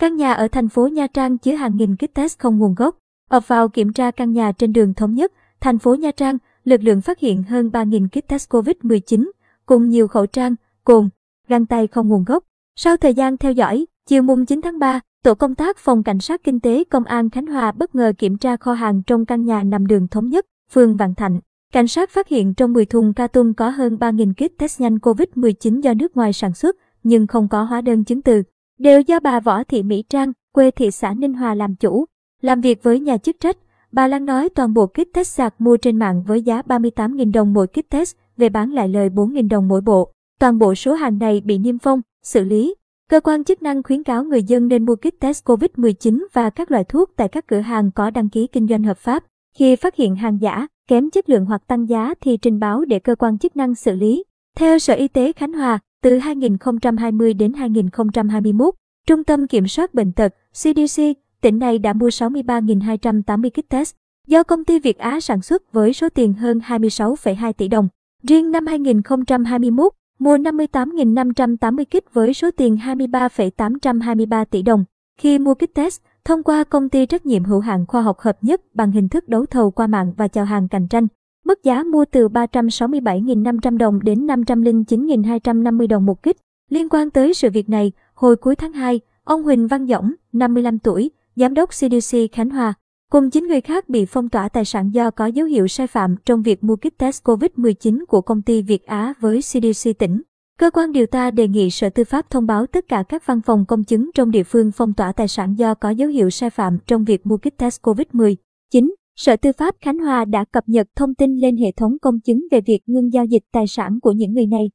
Căn nhà ở thành phố Nha Trang chứa hàng nghìn kit test không nguồn gốc. Ập vào kiểm tra căn nhà trên đường Thống Nhất, thành phố Nha Trang, lực lượng phát hiện hơn 3.000 kit test COVID-19, cùng nhiều khẩu trang, cồn, găng tay không nguồn gốc. Sau thời gian theo dõi, chiều mùng 9 tháng 3, tổ công tác phòng cảnh sát kinh tế công an Khánh Hòa bất ngờ kiểm tra kho hàng trong căn nhà nằm đường Thống Nhất, phường Vạn Thạnh. Cảnh sát phát hiện trong 10 thùng ca tung có hơn 3.000 kit test nhanh COVID-19 do nước ngoài sản xuất, nhưng không có hóa đơn chứng từ. Đều do bà Võ Thị Mỹ Trang, quê thị xã Ninh Hòa làm chủ. Làm việc với nhà chức trách, bà Lan nói toàn bộ kit test sạc mua trên mạng với giá 38.000 đồng mỗi kit test, về bán lại lời 4.000 đồng mỗi bộ. Toàn bộ số hàng này bị niêm phong, xử lý. Cơ quan chức năng khuyến cáo người dân nên mua kit test COVID-19 và các loại thuốc tại các cửa hàng có đăng ký kinh doanh hợp pháp. Khi phát hiện hàng giả, kém chất lượng hoặc tăng giá thì trình báo để cơ quan chức năng xử lý. Theo Sở Y tế Khánh Hòa, từ 2020 đến 2021, Trung tâm Kiểm soát Bệnh tật CDC tỉnh này đã mua 63.280 kit test do công ty Việt Á sản xuất với số tiền hơn 26,2 tỷ đồng. Riêng năm 2021, mua 58.580 kit với số tiền 23,823 tỷ đồng. Khi mua kit test, thông qua công ty trách nhiệm hữu hạn khoa học hợp nhất bằng hình thức đấu thầu qua mạng và chào hàng cạnh tranh. Mức giá mua từ 367.500 đồng đến 509.250 đồng một kích. Liên quan tới sự việc này, hồi cuối tháng 2, ông Huỳnh Văn Dõng, 55 tuổi, Giám đốc CDC Khánh Hòa, cùng 9 người khác bị phong tỏa tài sản do có dấu hiệu sai phạm trong việc mua kit test COVID-19 của công ty Việt Á với CDC tỉnh. Cơ quan điều tra đề nghị Sở Tư pháp thông báo tất cả các văn phòng công chứng trong địa phương phong tỏa tài sản do có dấu hiệu sai phạm trong việc mua kit test COVID-19. Sở Tư pháp Khánh Hòa đã cập nhật thông tin lên hệ thống công chứng về việc ngưng giao dịch tài sản của những người này.